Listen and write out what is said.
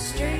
straight.